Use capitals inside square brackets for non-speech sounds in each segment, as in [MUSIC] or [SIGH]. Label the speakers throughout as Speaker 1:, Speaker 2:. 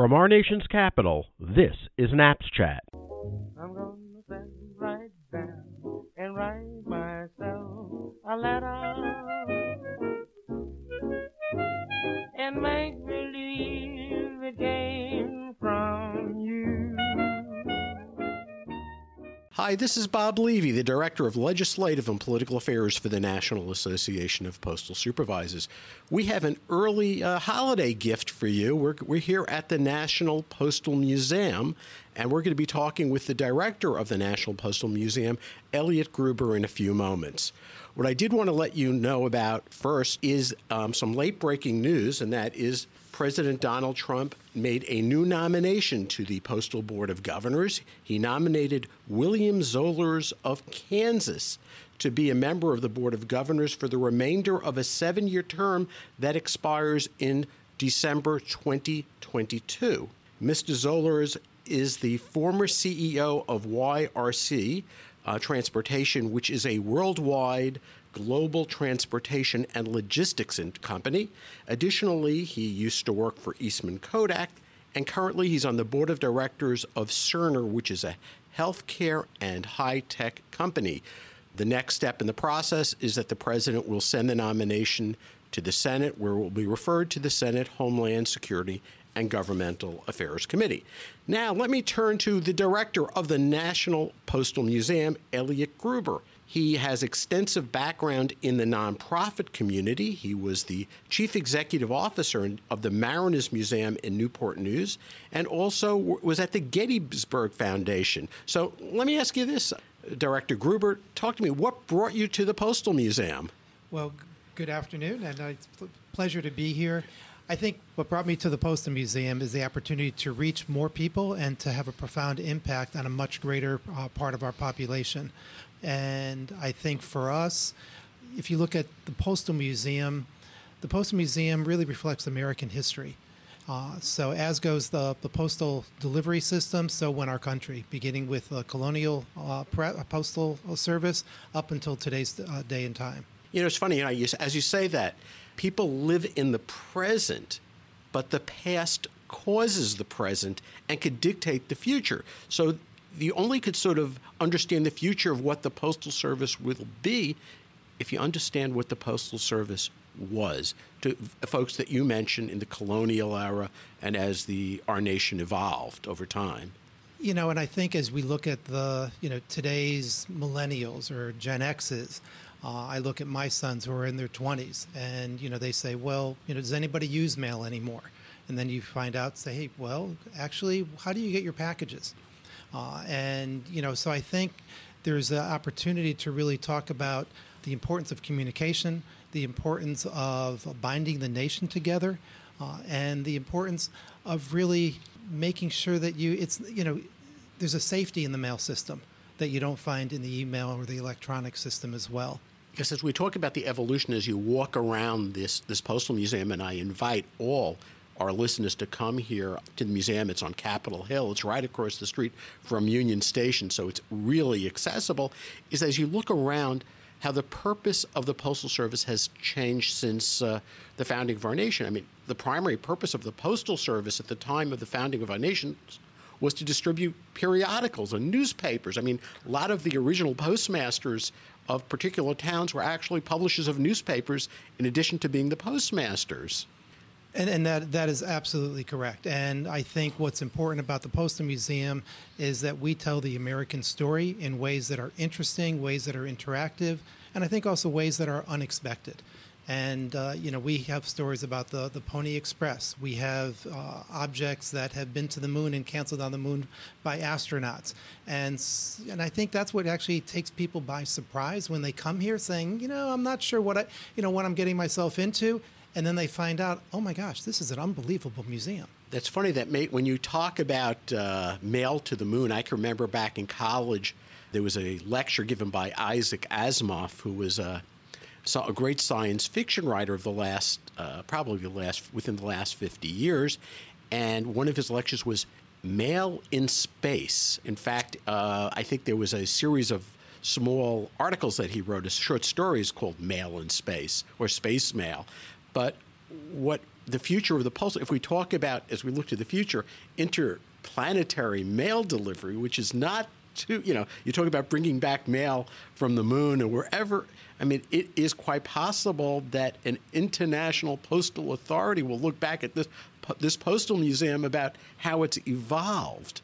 Speaker 1: From our nation's capital, this is Naps Chat.
Speaker 2: I'm gonna sit right down and write myself a letter
Speaker 3: Hi, this is Bob Levy, the Director of Legislative and Political Affairs for the National Association of Postal Supervisors. We have an early uh, holiday gift for you. We're, we're here at the National Postal Museum, and we're going to be talking with the Director of the National Postal Museum, Elliot Gruber, in a few moments. What I did want to let you know about first is um, some late breaking news, and that is President Donald Trump made a new nomination to the Postal Board of Governors. He nominated William Zollers of Kansas to be a member of the Board of Governors for the remainder of a seven year term that expires in December 2022. Mr. Zollers is the former CEO of YRC uh, Transportation, which is a worldwide global transportation and logistics company. Additionally, he used to work for Eastman Kodak, and currently he's on the board of directors of Cerner, which is a healthcare and high tech company. The next step in the process is that the president will send the nomination to the Senate, where it will be referred to the Senate Homeland Security and Governmental Affairs Committee. Now, let me turn to the director of the National Postal Museum, Elliot Gruber. He has extensive background in the nonprofit community. He was the chief executive officer of the Mariners Museum in Newport News and also was at the Gettysburg Foundation. So let me ask you this, Director Gruber, talk to me. What brought you to the Postal Museum?
Speaker 4: Well, good afternoon, and it's a pleasure to be here. I think what brought me to the Postal Museum is the opportunity to reach more people and to have a profound impact on a much greater uh, part of our population. And I think for us, if you look at the Postal Museum, the Postal Museum really reflects American history. Uh, so, as goes the, the postal delivery system, so went our country, beginning with the colonial uh, postal service up until today's uh, day and time.
Speaker 3: You know, it's funny, you know, as you say that, people live in the present, but the past causes the present and could dictate the future. So, you only could sort of understand the future of what the Postal Service will be if you understand what the Postal Service was to folks that you mentioned in the colonial era and as the our nation evolved over time.
Speaker 4: You know, and I think as we look at the you know today's millennials or Gen X's, uh, I look at my sons who are in their 20s, and you know they say, well, you know, does anybody use mail anymore? And then you find out, say, hey, well, actually, how do you get your packages? Uh, and, you know, so I think there's an opportunity to really talk about the importance of communication, the importance of binding the nation together, uh, and the importance of really making sure that you, it's, you know, there's a safety in the mail system that you don't find in the email or the electronic system as well.
Speaker 3: Because as we talk about the evolution as you walk around this, this postal museum, and I invite all our listeners to come here to the museum. It's on Capitol Hill. It's right across the street from Union Station, so it's really accessible. Is as you look around, how the purpose of the Postal Service has changed since uh, the founding of our nation. I mean, the primary purpose of the Postal Service at the time of the founding of our nation was to distribute periodicals and newspapers. I mean, a lot of the original postmasters of particular towns were actually publishers of newspapers in addition to being the postmasters.
Speaker 4: And, and, that that is absolutely correct. And I think what's important about the Postal Museum is that we tell the American story in ways that are interesting, ways that are interactive, and I think also ways that are unexpected. And uh, you know, we have stories about the the Pony Express. We have uh, objects that have been to the moon and canceled on the moon by astronauts. And and I think that's what actually takes people by surprise when they come here, saying, you know, I'm not sure what I, you know, what I'm getting myself into and then they find out, oh my gosh, this is an unbelievable museum.
Speaker 3: That's funny that when you talk about uh, mail to the moon, I can remember back in college there was a lecture given by Isaac Asimov, who was a, a great science fiction writer of the last, uh, probably the last within the last 50 years, and one of his lectures was mail in space. In fact, uh, I think there was a series of small articles that he wrote, as short stories called Mail in Space or Space Mail. But what the future of the postal, if we talk about, as we look to the future, interplanetary mail delivery, which is not too, you know, you talk about bringing back mail from the moon or wherever. I mean, it is quite possible that an international postal authority will look back at this this postal museum about how it's evolved.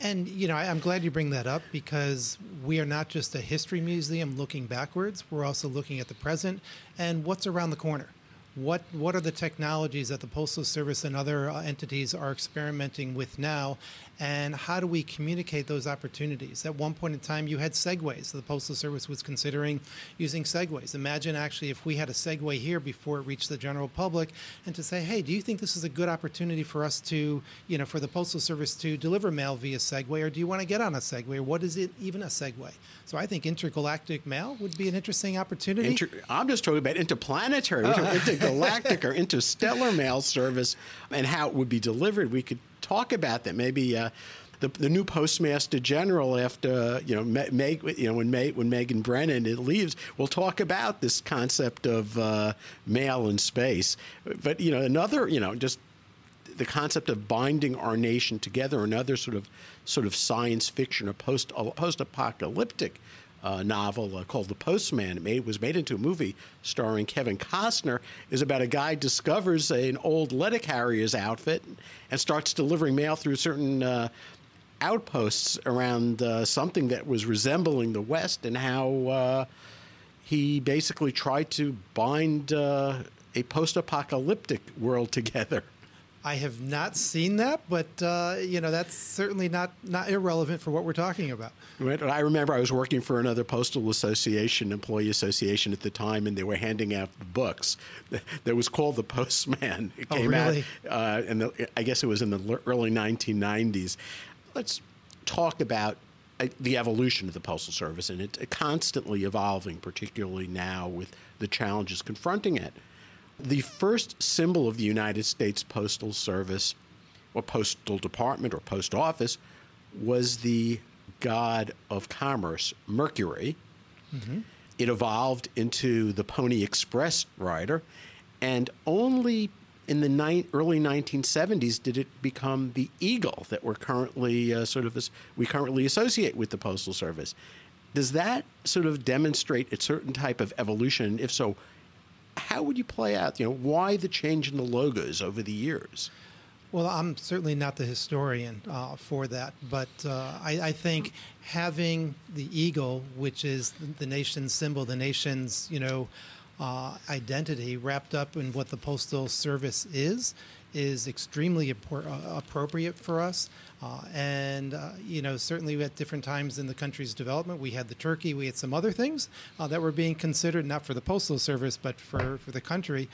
Speaker 4: And you know, I, I'm glad you bring that up because we are not just a history museum looking backwards. We're also looking at the present and what's around the corner what what are the technologies that the postal service and other uh, entities are experimenting with now? And how do we communicate those opportunities? At one point in time you had segways the postal service was considering using segways. Imagine actually if we had a segway here before it reached the general public and to say hey do you think this is a good opportunity for us to you know for the postal service to deliver mail via segway or do you want to get on a segway? Or what is it even a segway? So i think intergalactic mail would be an interesting opportunity.
Speaker 3: Inter- i'm just talking about interplanetary intergalactic or interstellar mail service and how it would be delivered. We could talk about that. Maybe uh, the, the new postmaster general after you know you know when Meg, when Megan Brennan leaves, we'll talk about this concept of uh, mail in space. But you know another you know just the concept of binding our nation together, another sort of sort of science fiction or post post apocalyptic uh, novel uh, called The Postman. It made, was made into a movie starring Kevin Costner. is about a guy discovers an old letter carrier's outfit and starts delivering mail through certain uh, outposts around uh, something that was resembling the West, and how uh, he basically tried to bind uh, a post-apocalyptic world [LAUGHS] together.
Speaker 4: I have not seen that, but uh, you know that's certainly not not irrelevant for what we're talking about.
Speaker 3: Right. I remember I was working for another postal association, employee association at the time, and they were handing out books [LAUGHS] that was called The Postman.
Speaker 4: It oh, came really?
Speaker 3: out, uh, and I guess it was in the early 1990s. Let's talk about uh, the evolution of the postal service, and it's constantly evolving, particularly now with the challenges confronting it. The first symbol of the United States Postal Service, or Postal Department, or Post Office, was the god of commerce, Mercury. Mm-hmm. It evolved into the Pony Express rider, and only in the ni- early 1970s did it become the eagle that we're currently uh, sort of as we currently associate with the postal service. Does that sort of demonstrate a certain type of evolution? If so, how would you play out? You know, why the change in the logos over the years?
Speaker 4: Well, I'm certainly not the historian uh, for that, but uh, I, I, think having the eagle, which is the nation's symbol, the nation's you know uh, identity, wrapped up in what the postal service is, is extremely uh, appropriate for us. Uh, and uh, you know, certainly at different times in the country's development, we had the turkey, we had some other things that were being considered not for the postal service but for for the country.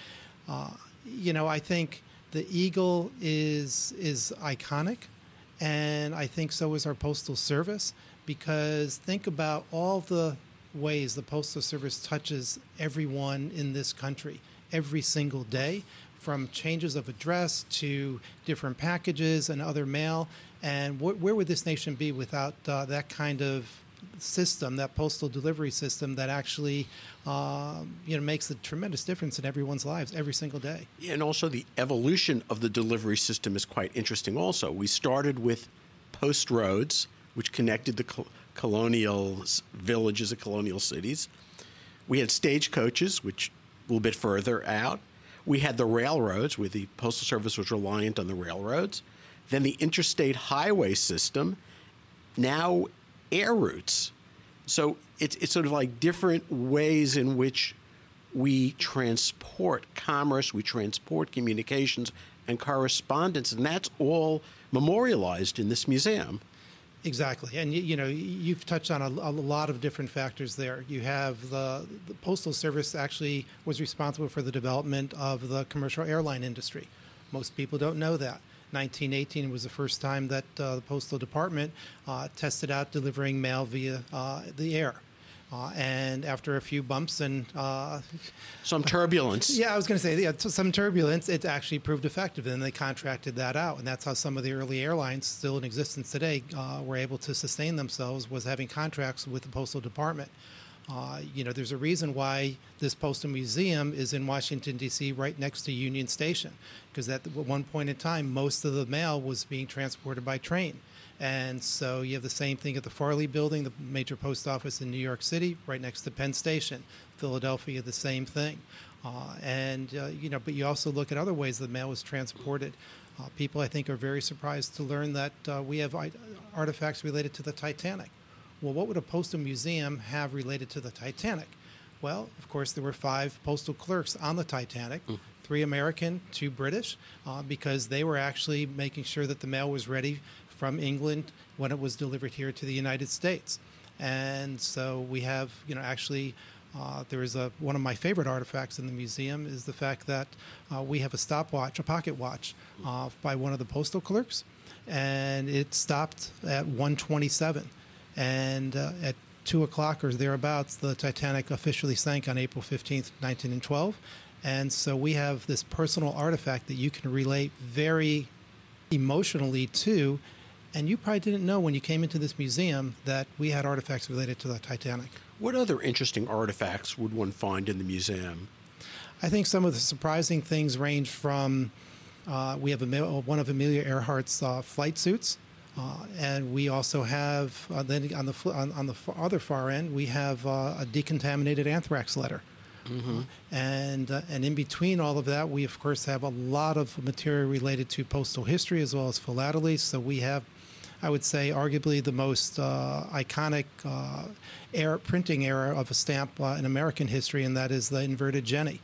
Speaker 4: you know, I think the eagle is is iconic, and I think so is our postal service because think about all the ways the postal service touches everyone in this country every single day from changes of address to different packages and other mail and wh- where would this nation be without uh, that kind of system, that postal delivery system that actually uh, you know makes a tremendous difference in everyone's lives every single day.
Speaker 3: And also the evolution of the delivery system is quite interesting. Also, we started with post roads, which connected the col- colonial villages and colonial cities. We had stagecoaches, which a little bit further out. We had the railroads, where the postal service was reliant on the railroads. Then the interstate highway system. Now air routes. So it's, it's sort of like different ways in which we transport commerce, we transport communications and correspondence, and that's all memorialized in this museum.
Speaker 4: Exactly, and you, know you've touched on a, a, lot of different factors there. You have the, the postal service actually was responsible for the development of the commercial airline industry. Most people don't know that. 1918 was the first time that uh, the Postal Department uh, tested out delivering mail via uh, the air. Uh, and after a few bumps and uh,
Speaker 3: some turbulence, [LAUGHS]
Speaker 4: yeah, I was going to say yeah, some turbulence, it actually proved effective, and they contracted that out, and that's how some of the early airlines, still in existence today, uh, were able to sustain themselves was having contracts with the postal department. Uh, you know, there's a reason why this postal museum is in Washington D.C. right next to Union Station, because at one point in time, most of the mail was being transported by train. And so you have the same thing at the Farley Building, the major post office in New York City, right next to Penn Station. Philadelphia, the same thing. Uh, and uh, you know, but you also look at other ways the mail was transported. Uh, people, I think, are very surprised to learn that uh, we have artifacts related to the Titanic. Well, what would a postal museum have related to the Titanic? Well, of course, there were five postal clerks on the Titanic. Mm. Three American, two British, uh, because they were actually making sure that the mail was ready from England when it was delivered here to the United States. And so we have, you know, actually uh, there is a one of my favorite artifacts in the museum is the fact that uh, we have a stopwatch, a pocket watch, uh, by one of the postal clerks, and it stopped at 127, and uh, at two o'clock or thereabouts, the Titanic officially sank on April 15th, 1912, and so we have this personal artifact that you can relate very emotionally to and you probably didn't know when you came into this museum that we had artifacts related to the Titanic.
Speaker 3: What other interesting artifacts would one find in the museum?
Speaker 4: I think some of the surprising things range from uh, we have a, one of Amelia Earhart's uh, flight suits, uh, and we also have uh, then on the on, on, the other far end we have uh, a decontaminated anthrax letter. Mm-hmm. And uh, and in between all of that, we of course have a lot of material related to postal history as well as philately. So we have I would say, arguably the most uh, iconic uh, era, printing era of a stamp uh, in American history, and that is the inverted Jenny.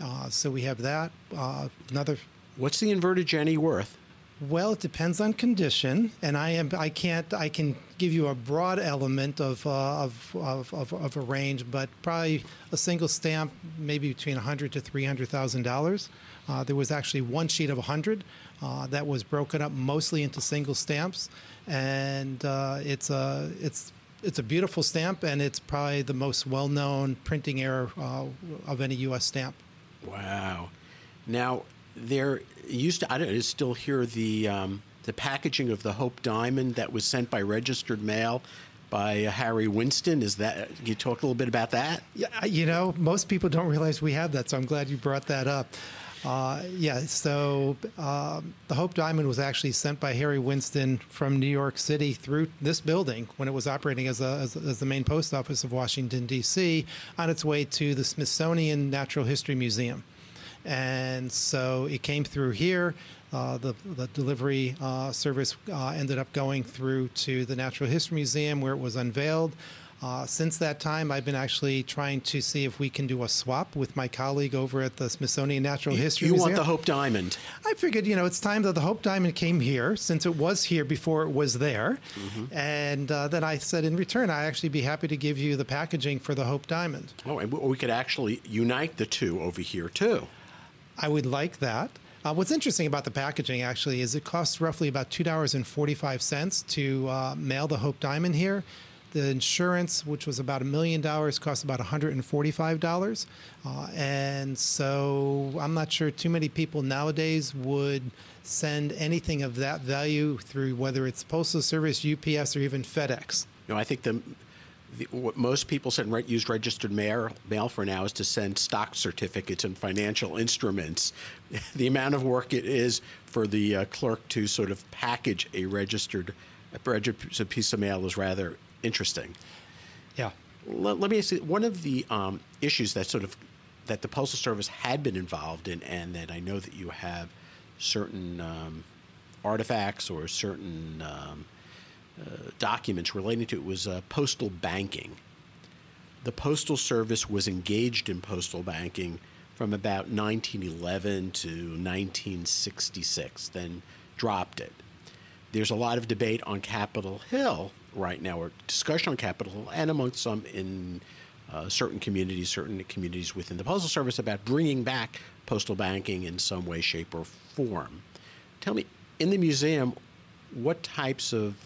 Speaker 4: Uh, so we have that. Uh, another.
Speaker 3: What's the inverted Jenny worth?
Speaker 4: Well, it depends on condition, and I am I can't I can give you a broad element of uh, of, of, of, of, a range, but probably a single stamp maybe between a hundred to three hundred thousand dollars. Uh, there was actually one sheet of a hundred uh, that was broken up mostly into single stamps, and uh, it's a it's it's a beautiful stamp, and it's probably the most well-known printing error uh, of any U.S. stamp.
Speaker 3: Wow! Now there used to I don't know, still hear the um, the packaging of the Hope Diamond that was sent by registered mail by uh, Harry Winston. Is that you talk a little bit about that?
Speaker 4: Yeah, you know, most people don't realize we have that, so I'm glad you brought that up. Uh, yeah, so um, the Hope Diamond was actually sent by Harry Winston from New York City through this building when it was operating as, a, as, as the main post office of Washington, D.C., on its way to the Smithsonian Natural History Museum. And so it came through here. Uh, the, the delivery uh, service uh, ended up going through to the Natural History Museum where it was unveiled. Uh, since that time, I've been actually trying to see if we can do a swap with my colleague over at the Smithsonian Natural
Speaker 3: you,
Speaker 4: History
Speaker 3: you
Speaker 4: Museum.
Speaker 3: want the Hope Diamond?
Speaker 4: I figured, you know, it's time that the Hope Diamond came here since it was here before it was there. Mm-hmm. And uh, then I said, in return, I'd actually be happy to give you the packaging for the Hope Diamond.
Speaker 3: Oh, and we could actually unite the two over here, too.
Speaker 4: I would like that. Uh, what's interesting about the packaging actually is it costs roughly about two dollars and forty-five cents to uh, mail the Hope Diamond here. The insurance, which was about a million dollars, cost about $145. Uh, and so I'm not sure too many people nowadays would send anything of that value through whether it's Postal Service, UPS, or even FedEx.
Speaker 3: No, I think the, the what most people send use registered mail, mail for now is to send stock certificates and financial instruments. [LAUGHS] the amount of work it is for the uh, clerk to sort of package a registered a piece of mail is rather interesting.
Speaker 4: Yeah.
Speaker 3: Let, let me ask you one of the um, issues that sort of that the postal service had been involved in, and that I know that you have certain um, artifacts or certain um, uh, documents relating to it was uh, postal banking. The postal service was engaged in postal banking from about 1911 to 1966, then dropped it. There's a lot of debate on Capitol Hill right now, or discussion on Capitol and among some in uh, certain communities, certain communities within the Postal Service about bringing back postal banking in some way, shape, or form. Tell me, in the museum, what types of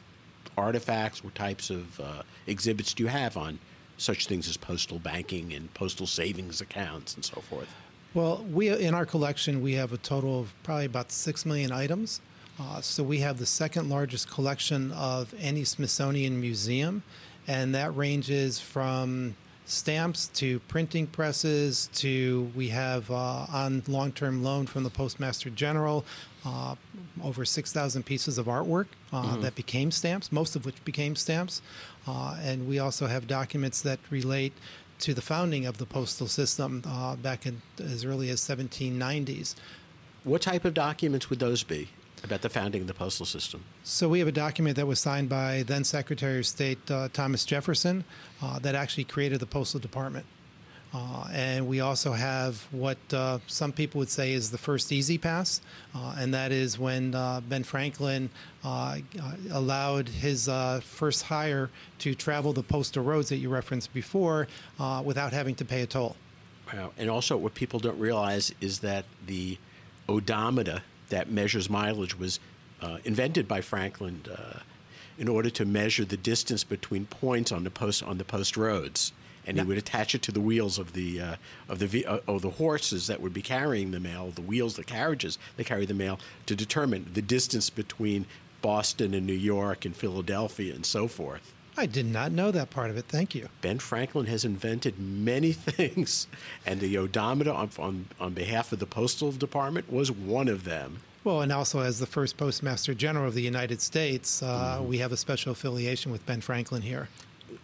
Speaker 3: artifacts, what types of uh, exhibits do you have on such things as postal banking and postal savings accounts and so forth?
Speaker 4: Well, we in our collection we have a total of probably about six million items. Uh, so we have the second largest collection of any Smithsonian museum, and that ranges from stamps to printing presses to we have uh, on long-term loan from the Postmaster General uh, over 6,000 pieces of artwork uh, that became stamps, most of which became stamps, uh, and we also have documents that relate to the founding of the postal system uh, back in as early as 1790s.
Speaker 3: What type of documents would those be about the founding of the postal system?
Speaker 4: So we have a document that was signed by then Secretary of State uh, Thomas Jefferson uh, that actually created the Postal Department. Uh, and we also have what uh, some people would say is the first E-ZPass, uh, and that is when uh, Ben Franklin allowed his uh, first hire to travel the postal roads that you referenced before uh, without having to pay a toll.
Speaker 3: Wow. And also, what people don't realize is that the odometer that measures mileage was uh, invented by Franklin uh, in order to measure the distance between points on the post on the post roads. And
Speaker 4: Yeah.
Speaker 3: he would attach it to the wheels of the uh, of the uh, of the horses that would be carrying the mail, the wheels, the carriages that carry the mail, to determine the distance between Boston and New York and Philadelphia and so forth.
Speaker 4: I did not know that part of it. Thank you.
Speaker 3: Ben Franklin has invented many [LAUGHS] things, and the odometer on, on, on behalf of the Postal Department was one of them.
Speaker 4: Well, and also as the first Postmaster General of the United States, uh, we have a special affiliation with Ben Franklin here.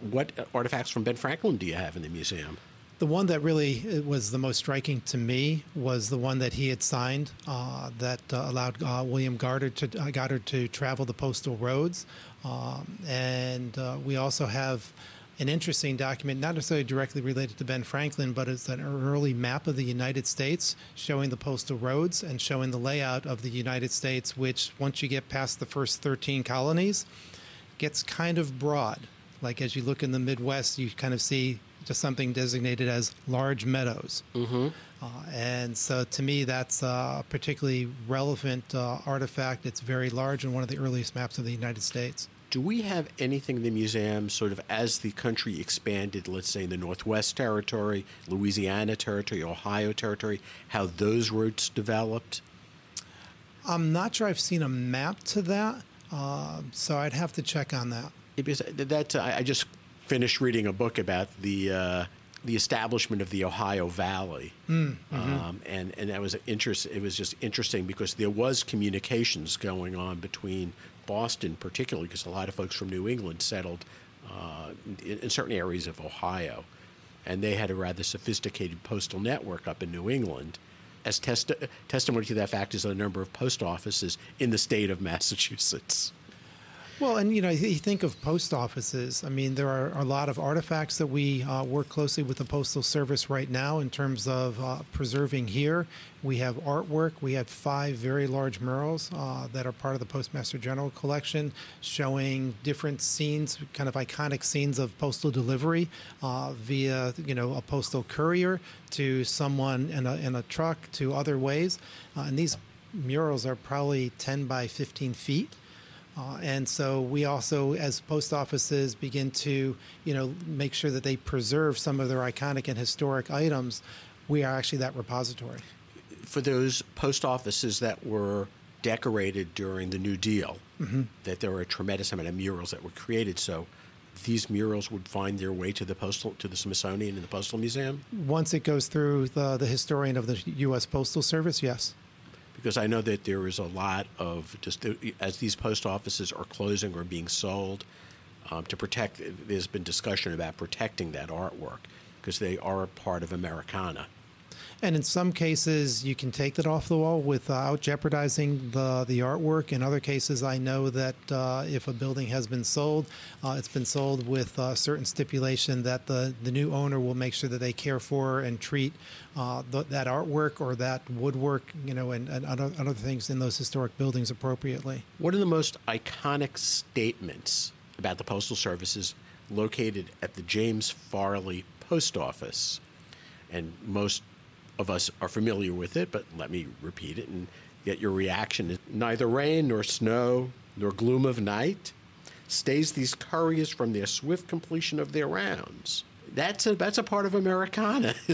Speaker 3: What artifacts from Ben Franklin do you have in the museum?
Speaker 4: The one that really uh, was the most striking to me was the one that he had signed uh, that uh, allowed uh, William Goddard to, uh, Goddard to travel the postal roads. Um, and uh, we also have an interesting document, not necessarily directly related to Ben Franklin, but it's an early map of the United States showing the postal roads and showing the layout of the United States, which once you get past the first 13 colonies, gets kind of broad. Like as you look in the Midwest, you kind of see just something designated as large meadows. Mm-hmm. Uh, and so to me, that's a particularly relevant uh, artifact. It's very large and one of the earliest maps of the United States.
Speaker 3: Do we have anything in the museum, sort of as the country expanded, let's say in the Northwest Territory, Louisiana Territory, Ohio Territory, how those routes developed?
Speaker 4: I'm not sure I've seen a map to that, uh, so I'd have to check on that.
Speaker 3: Because that I I just finished reading a book about the uh, the establishment of the Ohio Valley, um, and and that was interest. It was just interesting because there was communications going on between Boston, particularly because a lot of folks from New England settled uh, in, in certain areas of Ohio, and they had a rather sophisticated postal network up in New England. As testi- testimony to that fact is the number of post offices in the state of Massachusetts.
Speaker 4: Well, and you know, you think of post offices. I mean, there are a lot of artifacts that we uh, work closely with the Postal Service right now in terms of uh, preserving here. We have artwork. We had five very large murals uh, that are part of the Postmaster General collection, showing different scenes, kind of iconic scenes of postal delivery uh, via, you know, a postal courier to someone in a, in a truck to other ways. Uh, and these murals are probably 10 by 15 feet. Uh, and so we also, as post offices, begin to, you know, make sure that they preserve some of their iconic and historic items. We are actually that repository.
Speaker 3: for those post offices that were decorated during the New Deal, that there were a tremendous amount of murals that were created. So these murals would find their way to the postal to the Smithsonian and the Postal Museum
Speaker 4: Once it goes through the, the historian of the U.S. Postal Service, yes.
Speaker 3: Because I know that there is a lot of just as these post offices are closing or being sold um, to protect. There's been discussion about protecting that artwork because they are a part of Americana.
Speaker 4: And in some cases, you can take that off the wall without jeopardizing the, the artwork. In other cases, I know that uh, if a building has been sold, uh, it's been sold with a certain stipulation that the, the new owner will make sure that they care for and treat uh, th- that artwork or that woodwork, you know, and, and other, other things in those historic buildings appropriately.
Speaker 3: One of the most iconic statements about the Postal Service is located at the James Farley Post Office. And most of us are familiar with it, but let me repeat it and get your reaction. Neither rain nor snow nor gloom of night stays these couriers from their swift completion of their rounds. That's a, that's a part of Americana. [LAUGHS]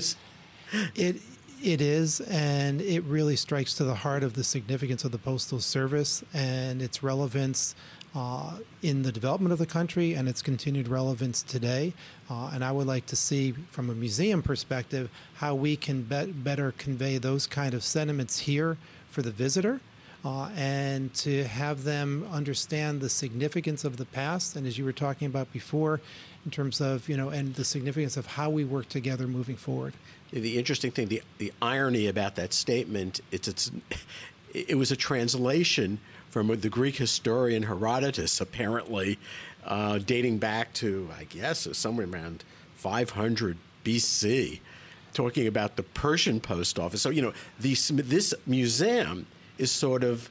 Speaker 4: It It is, and it really strikes to the heart of the significance of the Postal Service and its relevance uh, in the development of the country and its continued relevance today. Uh, and I would like to see, from a museum perspective, how we can be- better convey those kind of sentiments here for the visitor. Uh, and to have them understand the significance of the past, and as you were talking about before, in terms of you know, and the significance of how we work together moving forward.
Speaker 3: The interesting thing, the the irony about that statement, it's it's [LAUGHS] it was a translation from the Greek historian Herodotus, apparently uh, dating back to, I guess, somewhere around 500 BC, talking about the Persian post office. So, you know, these, this museum is sort of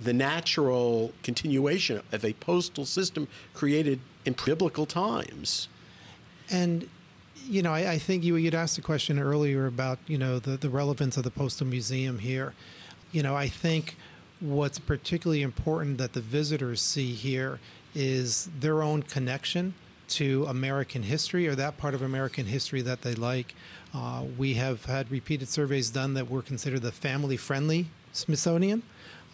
Speaker 3: the natural continuation of a postal system created in biblical times.
Speaker 4: And you know, I, I, think you you'd asked a question earlier about you know the the relevance of the postal museum here. You know, I think what's particularly important that the visitors see here is their own connection to American history or that part of American history that they like. Uh, we have had repeated surveys done that were considered the family friendly Smithsonian.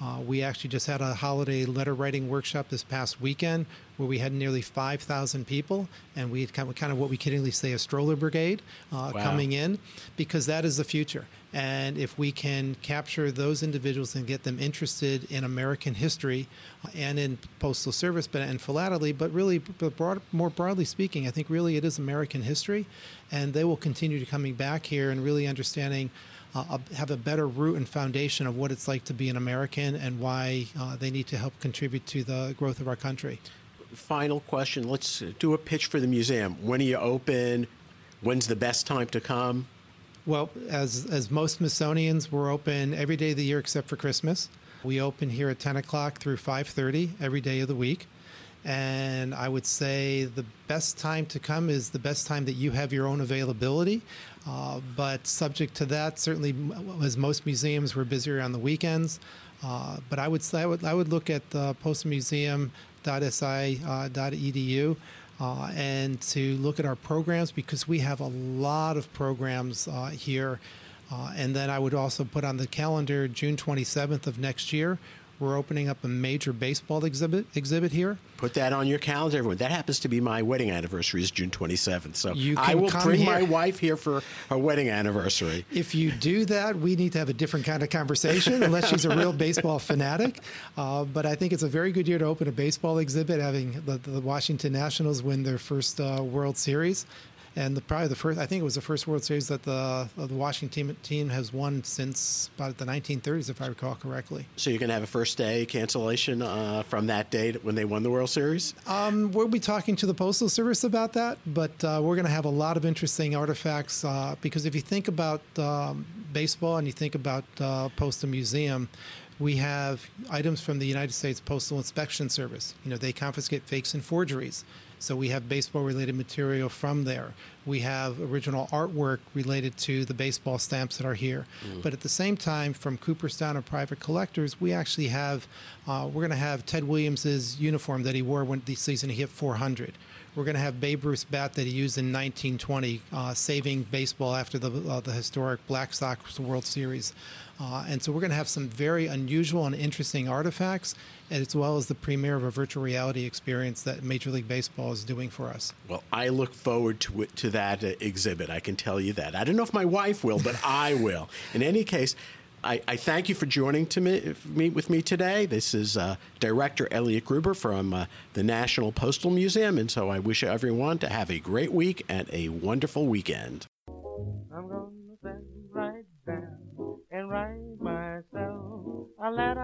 Speaker 4: Uh, we actually just had a holiday letter writing workshop this past weekend where we had nearly 5,000 people, and we had kind of, kind of what we kiddingly say a stroller brigade uh, wow. coming in because that is the future. And if we can capture those individuals and get them interested in American history uh, and in postal service, but and philately, but really, but broad, more broadly speaking, I think really it is American history, and they will continue to coming back here and really understanding. Uh, have a better root and foundation of what it's like to be an American and why uh, they need to help contribute to the growth of our country.
Speaker 3: Final question. Let's do a pitch for the museum. When are you open? When's the best time to come?
Speaker 4: Well, as as most Smithsonians, we're open every day of the year except for Christmas. We open here at 10 o'clock through 5:30 every day of the week. And I would say the best time to come is the best time that you have your own availability. Uh, but subject to that, certainly, as most museums, we're busier on the weekends. Uh, but I would say I would, I would look at the postmuseum.si.edu. Uh, uh, and to look at our programs because we have a lot of programs uh, here. Uh, and then I would also put on the calendar June 27th of next year. We're opening up a major baseball exhibit exhibit here.
Speaker 3: Put that on your calendar, everyone. That happens to be my wedding anniversary is June 27th. So I will bring here. my wife here for her wedding anniversary.
Speaker 4: If you do that, we need to have a different kind of conversation, unless she's a real [LAUGHS] baseball fanatic. Uh, but I think it's a very good year to open a baseball exhibit, having the, the Washington Nationals win their first uh, World Series and the, probably the first. I think it was the first World Series that the the Washington team has won since about the 1930s, if I recall correctly.
Speaker 3: So you're going to have a first day cancellation uh, from that date when they won the World Series.
Speaker 4: Um, we'll be talking to the Postal Service about that, but uh, we're going to have a lot of interesting artifacts uh, because if you think about um, baseball and you think about uh, Postal Museum we have items from the United States Postal Inspection Service. You know, they confiscate fakes and forgeries. So we have baseball related material from there. We have original artwork related to the baseball stamps that are here. Mm. But at the same time, from Cooperstown and private collectors, we actually have, uh, we're going to have Ted Williams's uniform that he wore when the season he hit 400. We're going to have Babe Ruth's bat that he used in 1920, uh, saving baseball after the, uh, the historic Black Sox World Series. Uh, and so we're going to have some very unusual and interesting artifacts, as well as the premiere of a virtual reality experience that Major League Baseball is doing for us.
Speaker 3: Well, I look forward to it, to that uh, exhibit. I can tell you that. I don't know if my wife will, but I will. In any case, I, I, thank you for joining to me, meet with me today. This is uh, Director Elliot Gruber from uh, the National Postal Museum, and so I wish everyone to have a great week and a wonderful weekend. I'm gonna send right down and write myself a letter